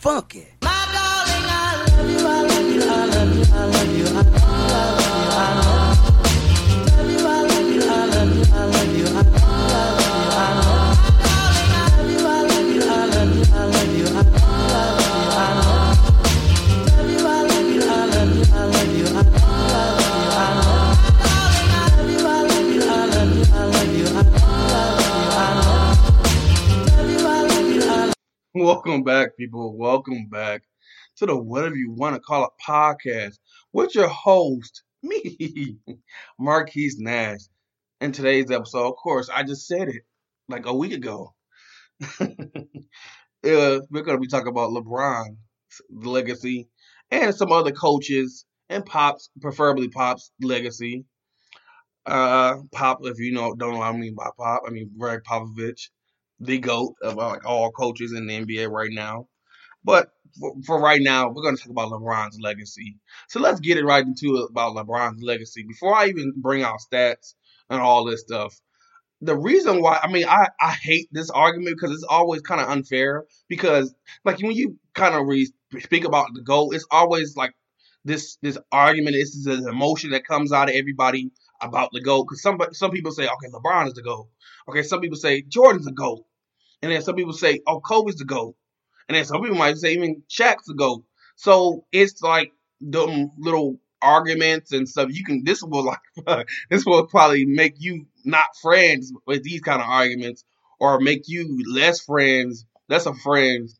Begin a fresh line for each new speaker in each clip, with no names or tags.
funky.
Welcome back, people. Welcome back to the whatever you want to call it podcast with your host, me, Marquise Nash. In today's episode, of course, I just said it like a week ago. we're going to be talking about LeBron's legacy and some other coaches and Pop's, preferably Pop's legacy. Uh, Pop, if you know, don't know what I mean by Pop, I mean Gregg Popovich the GOAT of uh, like all coaches in the NBA right now. But for, for right now, we're going to talk about LeBron's legacy. So let's get it right into about LeBron's legacy. Before I even bring out stats and all this stuff, the reason why, I mean, I, I hate this argument because it's always kind of unfair. Because, like, when you kind of re- speak about the GOAT, it's always like this this argument, this is an emotion that comes out of everybody about the GOAT. Because some, some people say, okay, LeBron is the GOAT. Okay, some people say Jordan's the GOAT. And then some people say, oh, Kobe's the GOAT. And then some people might say even Shaq's the GOAT. So it's like them little arguments and stuff. You can this will like this will probably make you not friends with these kind of arguments or make you less friends, less of friends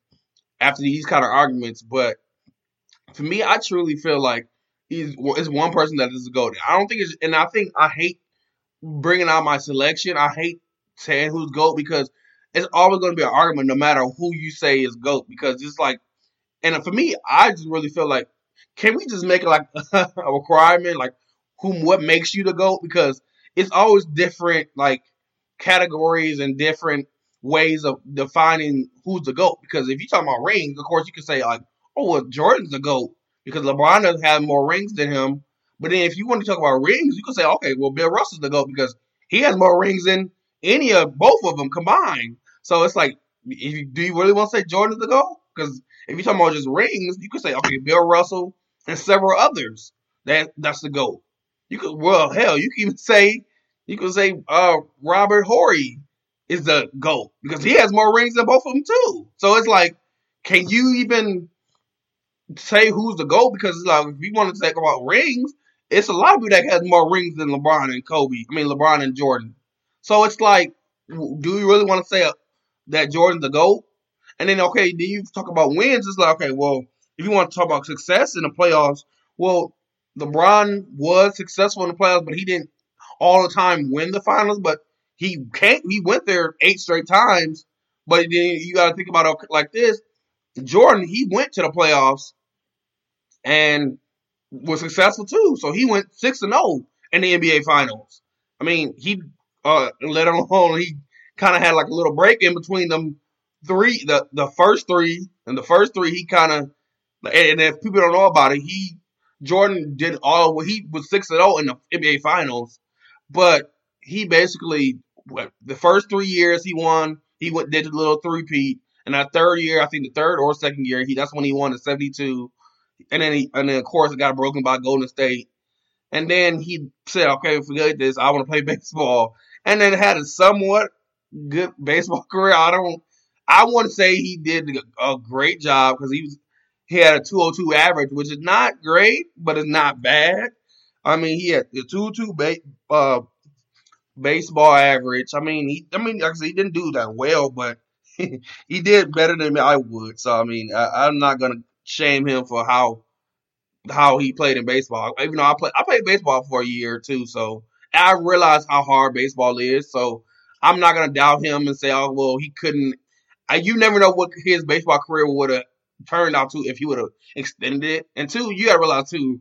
after these kind of arguments. But for me, I truly feel like he's it's one person that is a GOAT. I don't think it's and I think I hate bringing out my selection. I hate saying who's GOAT because it's always going to be an argument no matter who you say is GOAT because it's like, and for me, I just really feel like, can we just make it like a requirement, like whom what makes you the GOAT? Because it's always different, like categories and different ways of defining who's the GOAT. Because if you talk about rings, of course, you can say like, oh, well, Jordan's the GOAT because LeBron doesn't have more rings than him. But then if you want to talk about rings, you can say, okay, well, Bill Russell's the GOAT because he has more rings than any of both of them combined. So it's like, you, do you really want to say Jordan's the GOAT? Because if you're talking about just rings, you could say, okay, Bill Russell and several others. That that's the GOAT. You could well hell, you can even say you could say uh Robert Horry is the GOAT because he has more rings than both of them too. So it's like, can you even say who's the GOAT? Because it's like if you want to talk about rings, it's a lot of people that has more rings than LeBron and Kobe. I mean LeBron and Jordan. So it's like, do you really want to say uh, that Jordan's the GOAT? And then, okay, then you talk about wins. It's like, okay, well, if you want to talk about success in the playoffs, well, LeBron was successful in the playoffs, but he didn't all the time win the finals. But he can't. He went there eight straight times. But then you got to think about it like this: Jordan, he went to the playoffs and was successful too. So he went six and zero oh in the NBA Finals. I mean, he uh, let alone he kind of had like a little break in between them three, the the first three, and the first three he kind of, and if people don't know about it, he Jordan did all he was six and zero oh in the NBA Finals, but he basically the first three years he won, he went did a little three peat, and that third year, I think the third or second year, he that's when he won the seventy two, and then he and then of course it got broken by Golden State, and then he said, okay, forget this, I want to play baseball, and then had a somewhat good baseball career. I don't. I want to say he did a great job because he was he had a 202 average, which is not great, but it's not bad. I mean, he had a 202 ba- uh, baseball average. I mean, he I mean, said, he didn't do that well, but he did better than me. I would. So I mean, I, I'm not gonna shame him for how how he played in baseball. Even though I play I played baseball for a year or two, so I realize how hard baseball is. So I'm not gonna doubt him and say, oh well, he couldn't. I, you never know what his baseball career would have turned out to if he would have extended it. And two, you gotta realize too,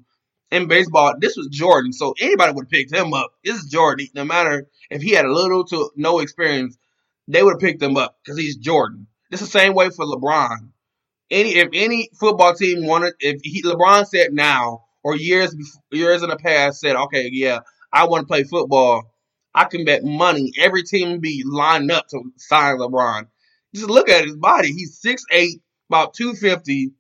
in baseball, this was Jordan, so anybody would have picked him up. This is Jordan. No matter if he had a little to no experience, they would have picked him up because he's Jordan. It's the same way for LeBron. Any if any football team wanted, if he, LeBron said now or years before, years in the past said, okay, yeah, I want to play football I can bet money every team be lined up to sign LeBron. Just look at his body. He's 6'8", about 250.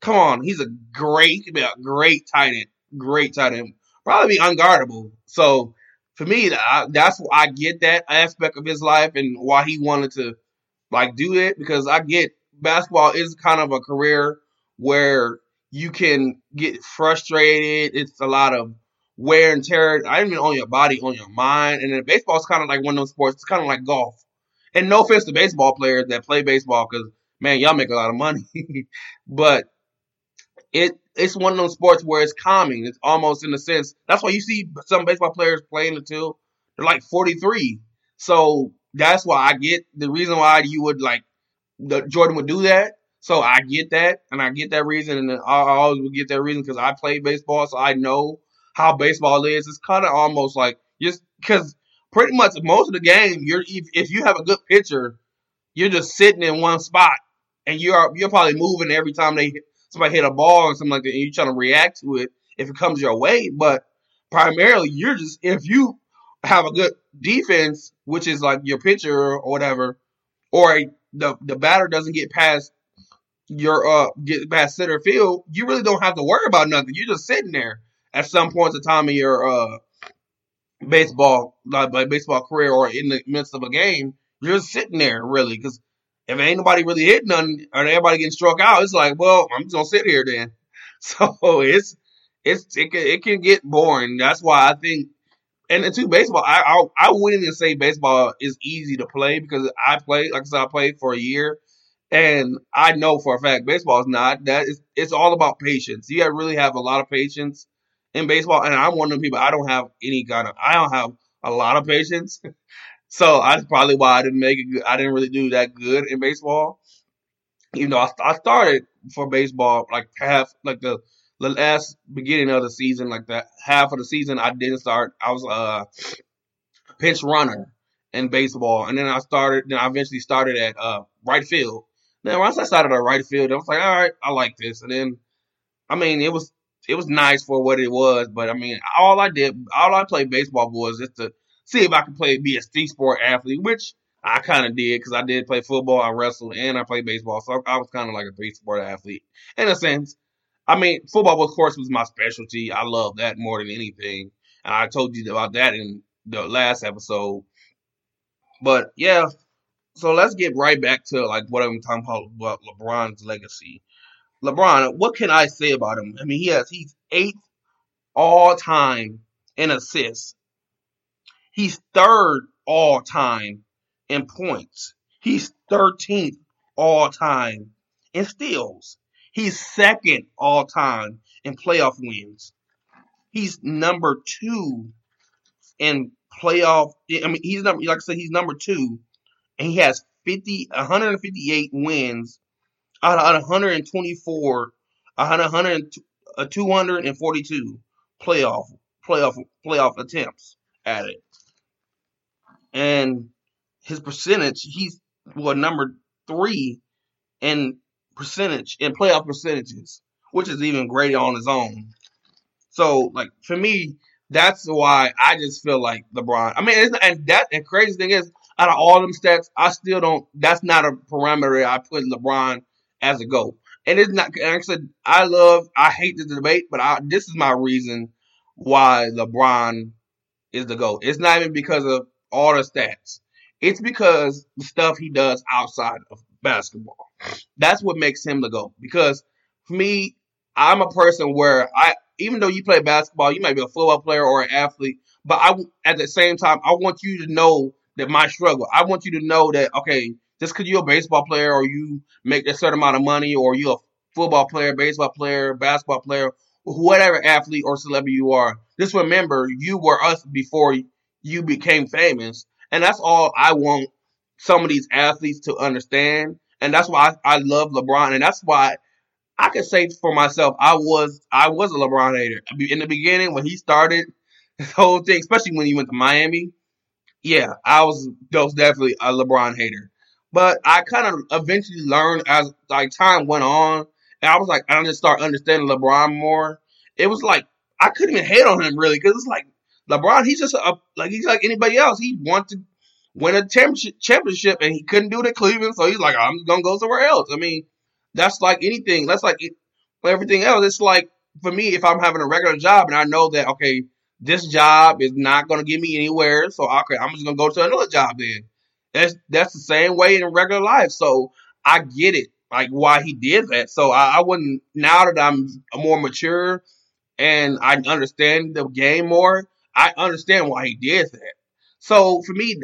Come on, he's a great, great tight end, great tight end. Probably be unguardable. So for me, that's why I get that aspect of his life and why he wanted to like do it because I get basketball is kind of a career where you can get frustrated. It's a lot of wear and tear, I even on your body, on your mind. And then baseball is kind of like one of those sports. It's kind of like golf. And no offense to baseball players that play baseball, because man, y'all make a lot of money. but it it's one of those sports where it's calming. It's almost in a sense. That's why you see some baseball players playing until they're like 43. So that's why I get the reason why you would like the Jordan would do that. So I get that, and I get that reason, and I always would get that reason because I play baseball, so I know how baseball is. It's kind of almost like just because pretty much most of the game, you're if, if you have a good pitcher, you're just sitting in one spot, and you're you're probably moving every time they somebody hit a ball or something like that, and you're trying to react to it if it comes your way. But primarily, you're just if you have a good defense, which is like your pitcher or whatever, or the the batter doesn't get past your uh get past center field, you really don't have to worry about nothing. You're just sitting there at some points of time in your uh baseball like, like baseball career or in the midst of a game, you're just sitting there really because if ain't nobody really hit nothing or everybody getting struck out, it's like, well, I'm just gonna sit here then. So it's it's it can, it can get boring. That's why I think and too baseball. I, I I wouldn't even say baseball is easy to play because I played like I said I played for a year, and I know for a fact baseball is not. That it's all about patience. You really have a lot of patience in baseball, and I'm one of the people I don't have any kind of I don't have a lot of patience. so that's probably why I didn't make it. Good. I didn't really do that good in baseball. Even though I, I started for baseball like half like the the last beginning of the season, like that half of the season, I didn't start. I was a pinch runner in baseball, and then I started. Then I eventually started at uh, right field. Then once I started at right field, I was like, all right, I like this. And then, I mean, it was it was nice for what it was, but I mean, all I did, all I played baseball was just to see if I could play, be a street sport athlete, which I kind of did because I did play football, I wrestled, and I played baseball, so I was kind of like a three sport athlete in a sense. I mean, football, of course, was my specialty. I love that more than anything. And I told you about that in the last episode. But yeah, so let's get right back to like what I'm talking about, about LeBron's legacy. LeBron, what can I say about him? I mean, he has he's eighth all time in assists. He's third all time in points. He's 13th all time in steals. He's second all time in playoff wins. He's number two in playoff. I mean, he's number like I said, he's number two, and he has 50, 158 wins out of 124, 100, uh, 242 playoff playoff playoff attempts at it, and his percentage, he's well number three in percentage in playoff percentages, which is even greater on his own. So, like for me, that's why I just feel like LeBron. I mean, and that and crazy thing is, out of all them stats, I still don't. That's not a parameter I put LeBron as a goal. And it's not. And I said I love. I hate the debate, but I, this is my reason why LeBron is the goal. It's not even because of all the stats. It's because the stuff he does outside of basketball. That's what makes him the GOAT. Because for me, I'm a person where I, even though you play basketball, you might be a football player or an athlete, but I, at the same time, I want you to know that my struggle. I want you to know that, okay, just because you're a baseball player or you make a certain amount of money or you're a football player, baseball player, basketball player, whatever athlete or celebrity you are, just remember you were us before you became famous. And that's all I want some of these athletes to understand. And that's why I, I love LeBron. And that's why I can say for myself, I was I was a LeBron hater. In the beginning, when he started this whole thing, especially when he went to Miami, yeah, I was, was definitely a LeBron hater. But I kind of eventually learned as like time went on, and I was like, I just start understanding LeBron more. It was like I couldn't even hate on him really because it's like LeBron, he's just a like he's like anybody else. He wanted win a championship and he couldn't do it at Cleveland, so he's like, I'm gonna go somewhere else. I mean, That's like anything. That's like everything else. It's like for me, if I'm having a regular job and I know that okay, this job is not to get me anywhere, so okay, I'm just to go to another job then. That's that's the same way in regular life. So I get it, like why he did that. So I, I wouldn't now that I'm more mature and I understand the game more. I understand why he did that. So for me,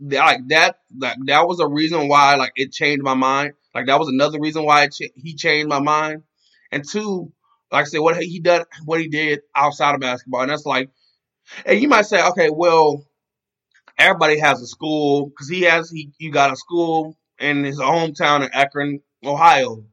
like that, like that was a reason why like it changed my mind. Like that was another reason why he changed my mind. And two, like I said, what he done, what he did outside of basketball, and that's like, and you might say, okay, well, everybody has a school because he has he you got a school in his hometown in Akron, Ohio.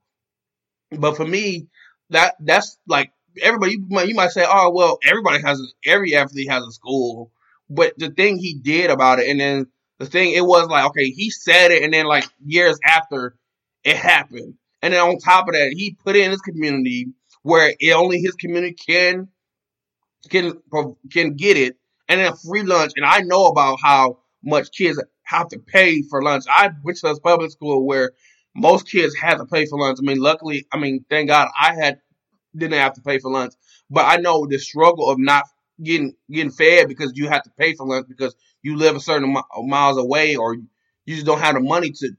But for me, that that's like everybody. You might, you might say, oh well, everybody has every athlete has a school. But the thing he did about it, and then the thing it was like, okay, he said it, and then like years after, it happened. And then on top of that, he put it in his community where it, only his community can can can get it, and then free lunch. And I know about how much kids have to pay for lunch. I went to a public school where most kids had to pay for lunch. I mean, luckily, I mean, thank God I had didn't have to pay for lunch. But I know the struggle of not getting getting fed because you have to pay for lunch because you live a certain miles away or you just don't have the money to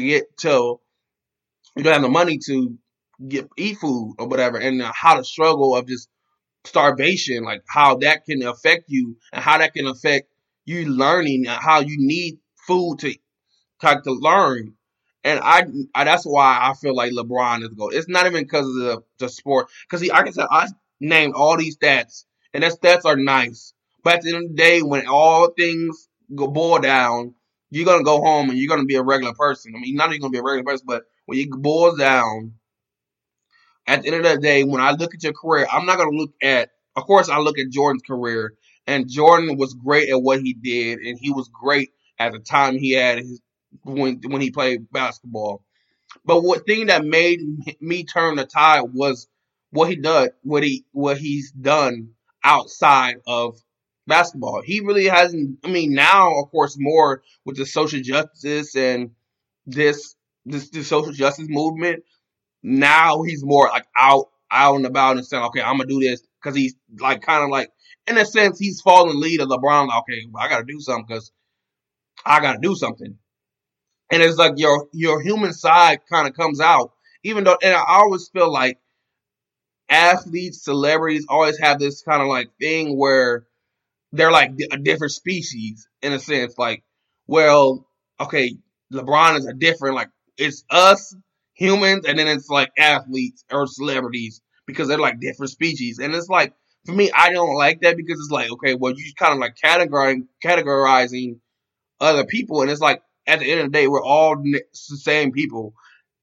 get to you don't have the money to get eat food or whatever and uh, how the struggle of just starvation like how that can affect you and how that can affect you learning and how you need food to to, to learn and I, I, that's why I feel like LeBron is gold. It's not even because of the, the sport. Because like I said, I named all these stats, and the stats are nice. But at the end of the day, when all things go boil down, you're gonna go home and you're gonna be a regular person. I mean, not even gonna be a regular person, but when you boil down, at the end of the day, when I look at your career, I'm not gonna look at. Of course, I look at Jordan's career, and Jordan was great at what he did, and he was great at the time he had his when when he played basketball. But what thing that made me turn the tide was what he did, what he what he's done outside of basketball. He really hasn't. I mean, now of course more with the social justice and this this, this social justice movement. Now he's more like out out and about and saying, okay, I'm gonna do this because he's like kind of like in a sense he's falling lead of LeBron. Like, okay, I gotta do something because I gotta do something. And it's like your your human side kind of comes out, even though. And I always feel like athletes, celebrities always have this kind of like thing where they're like a different species in a sense. Like, well, okay, LeBron is a different, like, it's us humans, and then it's like athletes or celebrities because they're like different species. And it's like, for me, I don't like that because it's like, okay, well, you kind of like categorizing, categorizing other people, and it's like, at the end of the day, we're all the same people.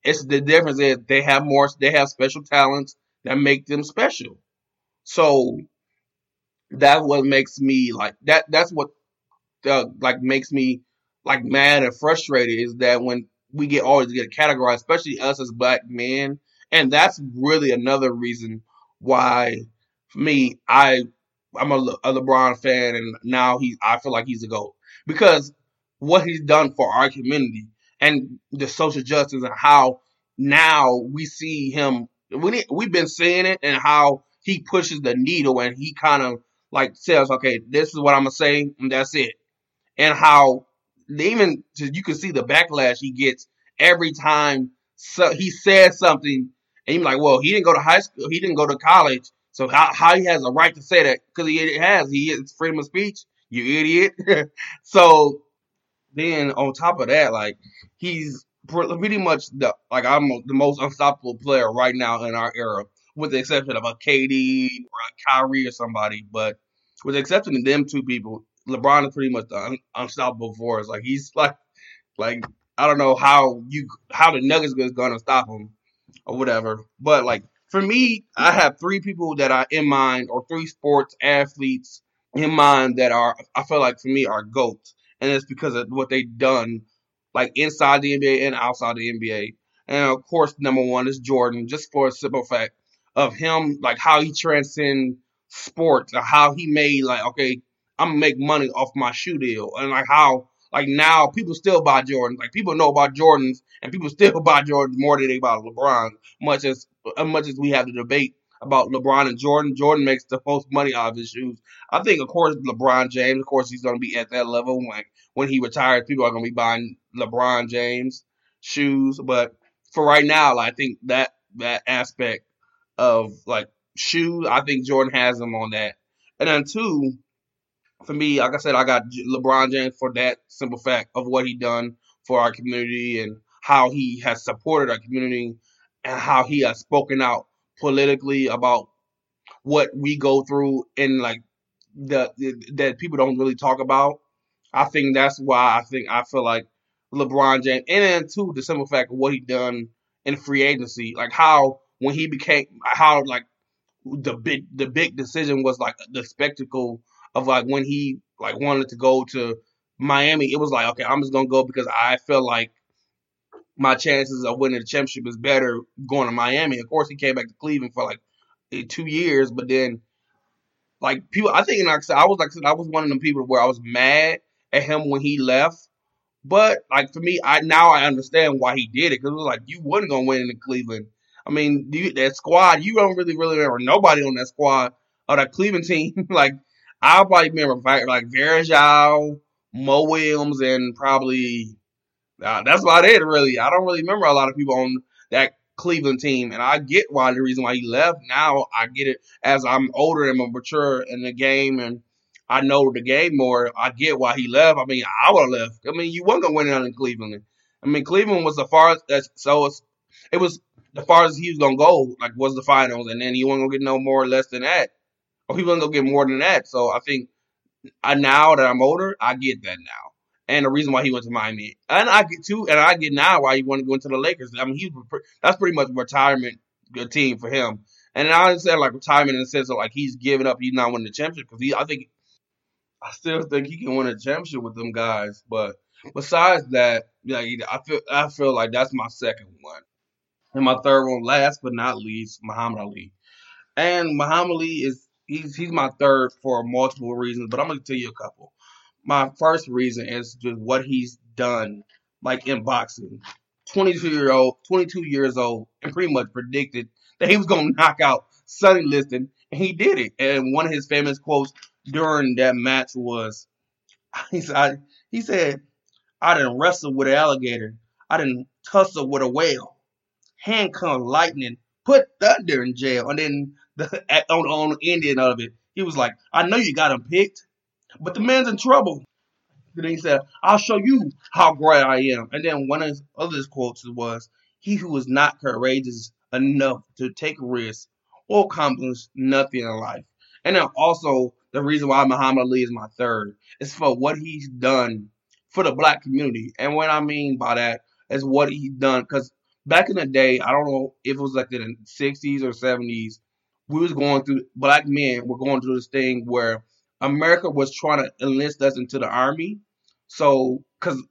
It's the difference is they have more, they have special talents that make them special. So that's what makes me like that. That's what uh, like makes me like mad and frustrated is that when we get always get categorized, especially us as black men, and that's really another reason why for me I I'm a, a LeBron fan, and now he I feel like he's a goat because what he's done for our community and the social justice and how now we see him. We we've been seeing it and how he pushes the needle and he kind of like says, okay, this is what I'm gonna say and that's it. And how even you can see the backlash he gets every time so he says something and you're like, well, he didn't go to high school, he didn't go to college, so how, how he has a right to say that? Because he has, he is freedom of speech, you idiot. so then on top of that, like he's pretty much the like I'm the most unstoppable player right now in our era, with the exception of a KD or a Kyrie or somebody. But with the exception of them two people, LeBron is pretty much the un- unstoppable force. Like he's like like I don't know how you how the Nuggets is gonna stop him or whatever. But like for me, I have three people that are in mind or three sports athletes in mind that are I feel like for me are goats and it's because of what they've done, like inside the NBA and outside the NBA. And of course, number one is Jordan, just for a simple fact of him, like how he transcend sports, or how he made like, okay, I'm gonna make money off my shoe deal, and like how like now people still buy Jordans. Like people know about Jordans, and people still buy Jordans more than they buy LeBron. Much as as much as we have the debate about LeBron and Jordan, Jordan makes the most money out of his shoes. I think, of course, LeBron James, of course, he's to be at that level when when he retires. People are to be buying LeBron James shoes, but for right now, I think that that aspect of like shoes, I think Jordan has them on that. And then two, for me, like I said, I got LeBron James for that simple fact of what he done for our community and how he has supported our community and how he has spoken out politically about what we go through and like the, the that people don't really talk about. I think that's why I think I feel like LeBron James and then too the simple fact of what he done in free agency, like how when he became how like the big the big decision was like the spectacle of like when he like wanted to go to Miami, it was like, okay, I'm just gonna go because I feel like my chances of winning the championship is better going to Miami. Of course, he came back to Cleveland for like eh, two years, but then like people, I think, like I said, I was like I was one of them people where I was mad at him when he left. But like for me, I now I understand why he did it because it was like you wasn't gonna win in Cleveland. I mean, you, that squad, you don't really really remember nobody on that squad or that Cleveland team. like I'll probably remember like Varejao, Mo Williams, and probably uh, that's about it. Really, I don't really remember a lot of people on that Cleveland team, and I get why the reason why he left. Now I get it as I'm older and more mature in the game, and I know the game more. I get why he left. I mean, I would have left. I mean, you weren't gonna win it in Cleveland. I mean, Cleveland was the farthest. So it's, it was the farthest he was gonna go. Like was the finals, and then he wasn't gonna get no more or less than that or he wasn't gonna get more than that. So I think I now that I'm older, I get that now. And the reason why he went to Miami, and I get too, and I get now why he wanted to go into the Lakers. I mean, he that's pretty much retirement good team for him. And I understand like retirement in the sense of like he's giving up, he's not winning the championship because he, I think, I still think he can win a championship with them guys. But besides that, yeah, I feel I feel like that's my second one, and my third one, last but not least, Muhammad Ali. And Muhammad Ali is he's he's my third for multiple reasons, but I'm gonna tell you a couple. My first reason is just what he's done, like in boxing. 22 year old, 22 years old, and pretty much predicted that he was gonna knock out Sonny Liston, and he did it. And one of his famous quotes during that match was, he said, he said, "I didn't wrestle with an alligator. I didn't tussle with a whale. Handcuff lightning, put thunder in jail, and then the, on, on the ending of it, he was like, I know you got him picked, but the man's in trouble. And Then he said, I'll show you how great I am. And then one of his other quotes was, He who is not courageous enough to take risks will accomplish nothing in life. And then also, the reason why Muhammad Ali is my third is for what he's done for the black community. And what I mean by that is what he's done. Because back in the day, I don't know if it was like in the 60s or 70s, we was going through black men were going through this thing where America was trying to enlist us into the army. So, because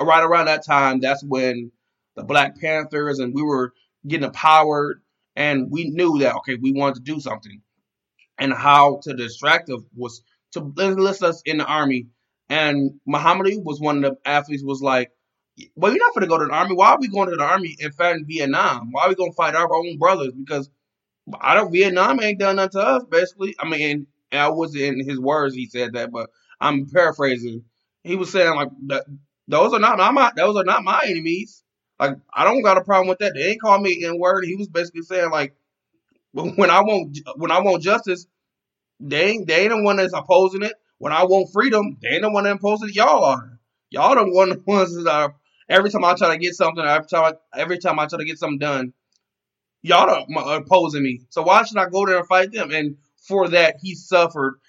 right around that time, that's when the Black Panthers and we were getting empowered, and we knew that okay, we wanted to do something, and how to distract us was to enlist us in the army. And Muhammad Ali was one of the athletes was like, "Well, you're not going to go to the army. Why are we going to the army fact in Vietnam? Why are we going to fight our own brothers? Because I don't Vietnam ain't done nothing to us, basically. I mean, I wasn't in his words he said that, but I'm paraphrasing. He was saying like those are not my those are not my enemies. Like I don't got a problem with that. They ain't call me in word. He was basically saying like when I want when I want justice, they ain't they ain't the one that's opposing it. When I want freedom, they ain't the one that opposing it. Y'all are. Y'all the one the ones that are every time I try to get something, every time I, every time I try to get something done, y'all are opposing me. So why should I go there and fight them? And for that, he suffered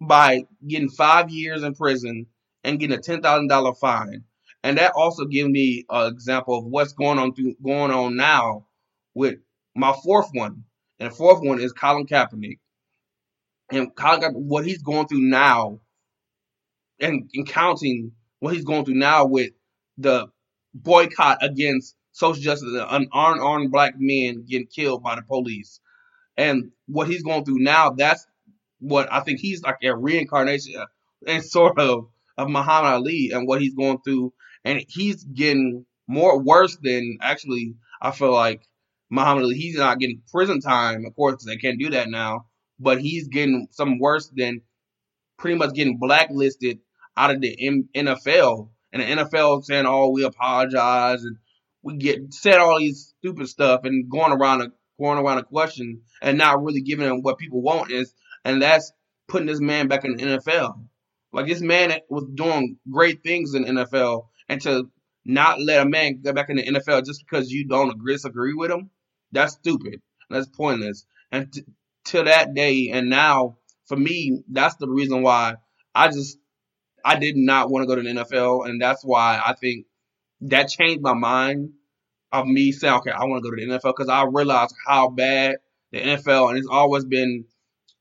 by getting five years in prison and getting a ten thousand dollar fine. And that also gives me an example of what's going on through, going on now with my fourth one. And the fourth one is Colin Kaepernick. And Colin Kaepernick, what he's going through now and, and counting what he's going through now with the boycott against social justice, an unarmed black men getting killed by the police. And what he's going through now, that's what I think he's like a reincarnation uh, and sort of of Muhammad Ali and what he's going through, and he's getting more worse than actually. I feel like Muhammad Ali. He's not getting prison time, of course, because they can't do that now. But he's getting some worse than pretty much getting blacklisted out of the NFL. And the NFL saying, "Oh, we apologize," and we get said all these stupid stuff and going around a going around a question and not really giving them what people want is, and that's putting this man back in the NFL. Like this man was doing great things in the NFL, and to not let a man go back in the NFL just because you don't agree, disagree with him, that's stupid. That's pointless. And t- to that day, and now for me, that's the reason why I just I did not want to go to the NFL, and that's why I think that changed my mind of me saying, okay, I want to go to the NFL because I realized how bad the NFL and it's always been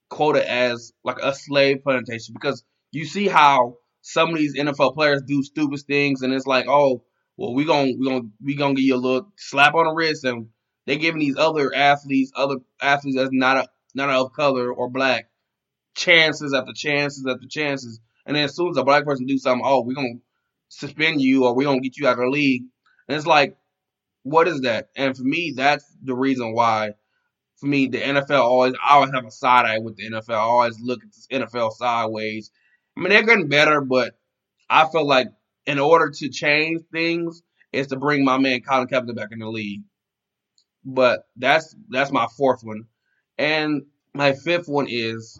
quoted as like a slave plantation because you see how some of these NFL players do stupid things and it's like, oh, well, we gonna we gonna we gonna give you a little slap on the wrist and they giving these other athletes, other athletes that's not a not of color or black, chances after chances after chances. And then as soon as a black person do something, oh, we're gonna suspend you or we're gonna get you out of the league. And it's like, what is that? And for me, that's the reason why. For me, the NFL always I always have a side eye with the NFL. I always look at this NFL sideways. I mean, they're getting better, but I feel like in order to change things is to bring my man Colin Kaepernick back in the league. But that's that's my fourth one. And my fifth one is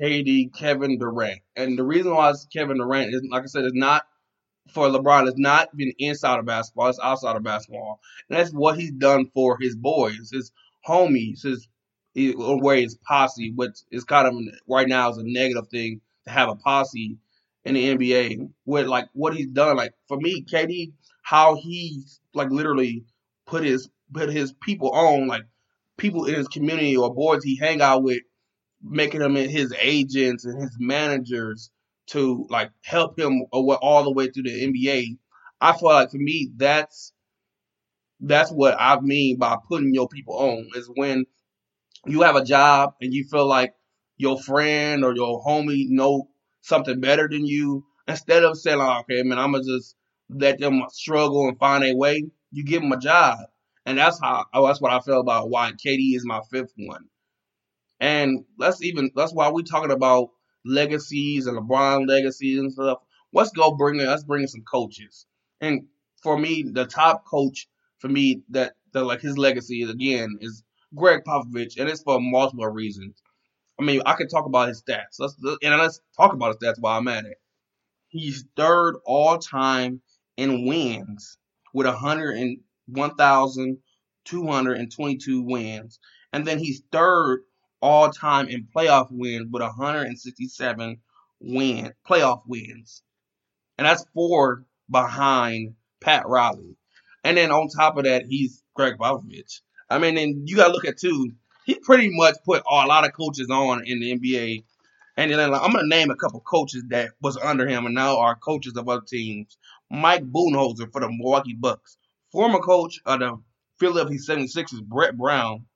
KD, Kevin Durant. And the reason why it's Kevin Durant is, like I said, it's not for LeBron. It's not been inside of basketball. It's outside of basketball. And that's what he's done for his boys, his homies, his where his posse, which is kind of right now is a negative thing to have a posse in the NBA. With like what he's done, like for me, KD, how he's like literally put his put his people on, like people in his community or boards he hang out with, making them his agents and his managers to like help him all the way through the NBA. I feel like for me, that's that's what I mean by putting your people on is when you have a job and you feel like your friend or your homie know something better than you. Instead of saying, like, okay, man, I'm gonna just let them struggle and find a way, you give them a job. And that's how oh, that's what I feel about why KD is my fifth one. And let's even that's why we talking about legacies and LeBron legacies and stuff. Let's go bring. Let's bring in some coaches. And for me, the top coach for me that, that like his legacy is again is Gregg Popovich, and it's for multiple reasons. I mean, I could talk about his stats. Let's and let's talk about his stats while I'm at it. He's third all time in wins with 100 and 1,222 wins. And then he's third all time in playoff wins with 167 win playoff wins. And that's four behind Pat Riley. And then on top of that, he's Gregg Popovich. I mean, and you gotta look at too. He pretty much put a lot of coaches on in the NBA. And then I'm gonna name a couple coaches that was under him and now are coaches of other teams. Mike Budenholzer for the Milwaukee Bucks former coach of the Philadelphia 76ers, Brett Brown,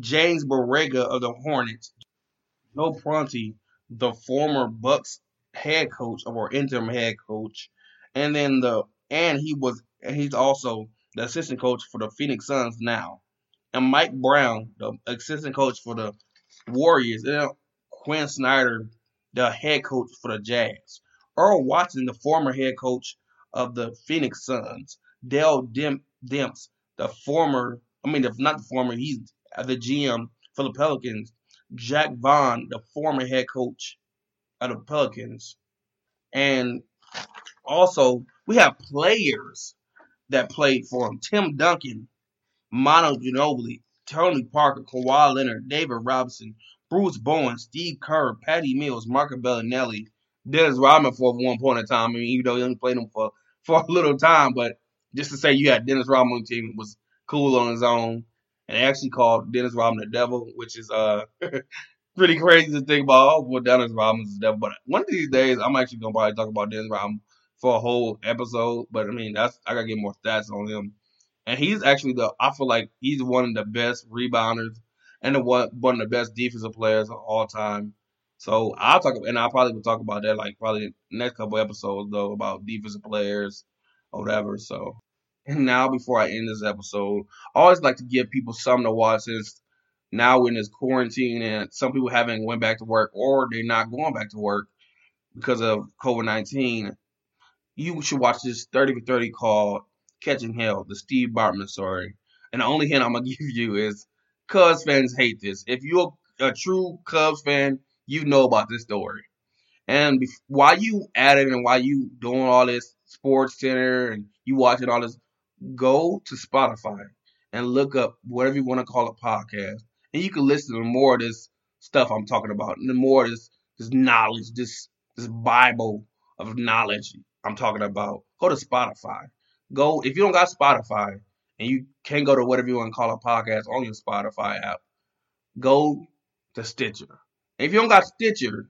James Borrego of the Hornets, Joe Prunty, the former Bucks head coach or interim head coach, and then the and he was he's also the assistant coach for the Phoenix Suns now, and Mike Brown, the assistant coach for the Warriors, and Quin Snyder, the head coach for the Jazz. Earl Watson, the former head coach of the Phoenix Suns, Dell Demps, the former, I mean, if not the former, he's the GM for the Pelicans. Jacque Vaughn, the former head coach of the Pelicans. And also, we have players that played for him. Tim Duncan, Manu Ginobili, Tony Parker, Kawhi Leonard, David Robinson, Bruce Bowen, Steve Kerr, Patty Mills, Marco Belinelli, Dennis Rodman for one point in time. I mean, even though he only played him for, for a little time, but just to say you had Dennis Rodman on the team was cool on his own. And they actually called Dennis Rodman the devil, which is uh pretty crazy to think about. Oh, well, Dennis Rodman's the devil. But one of these days, I'm actually gonna probably talk about Dennis Rodman for a whole episode. But I mean, that's I gotta get more stats on him. And he's actually the I feel like he's one of the best rebounders and the one one of the best defensive players of all time. So I'll talk, and I'll probably will talk about that like probably next couple episodes though about defensive players whatever. So, and now before I end this episode, I always like to give people something to watch since now we're in this quarantine and some people haven't went back to work or they're not going back to work because of COVID nineteen. You should watch this thirty for thirty called Catching Hell, the Steve Bartman story. And the only hint I'm gonna give you is Cubs fans hate this. If you're a true Cubs fan, you know about this story. And bef- while you at it and while you doing all this Sports Center and you watching all this, go to Spotify and look up whatever you want to call a podcast, and you can listen to more of this stuff I'm talking about, and more of this this knowledge, this this Bible of knowledge I'm talking about. Go to Spotify. Go if you don't got Spotify and you can't go to whatever you want to call a podcast on your Spotify app. Go to Stitcher. If you don't got Stitcher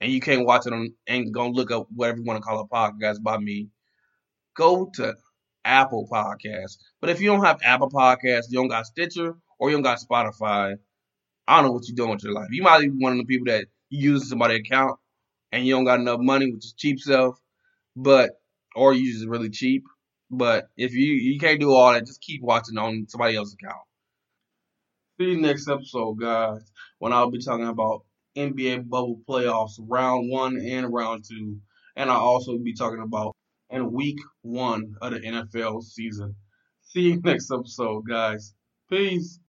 and you can't watch it on and go look up whatever you want to call a podcast by me, go to Apple Podcasts. But if you don't have Apple Podcasts, you don't got Stitcher or you don't got Spotify, I don't know what you're doing with your life. You might be one of the people that you use somebody's account and you don't got enough money, which is cheap stuff, but or you just really cheap. But if you you can't do all that, just keep watching on somebody else's account. See you next episode, guys, when I'll be talking about NBA bubble playoffs, round one and round two. And I'll also be talking about in week one of the NFL season. See you next episode, guys. Peace.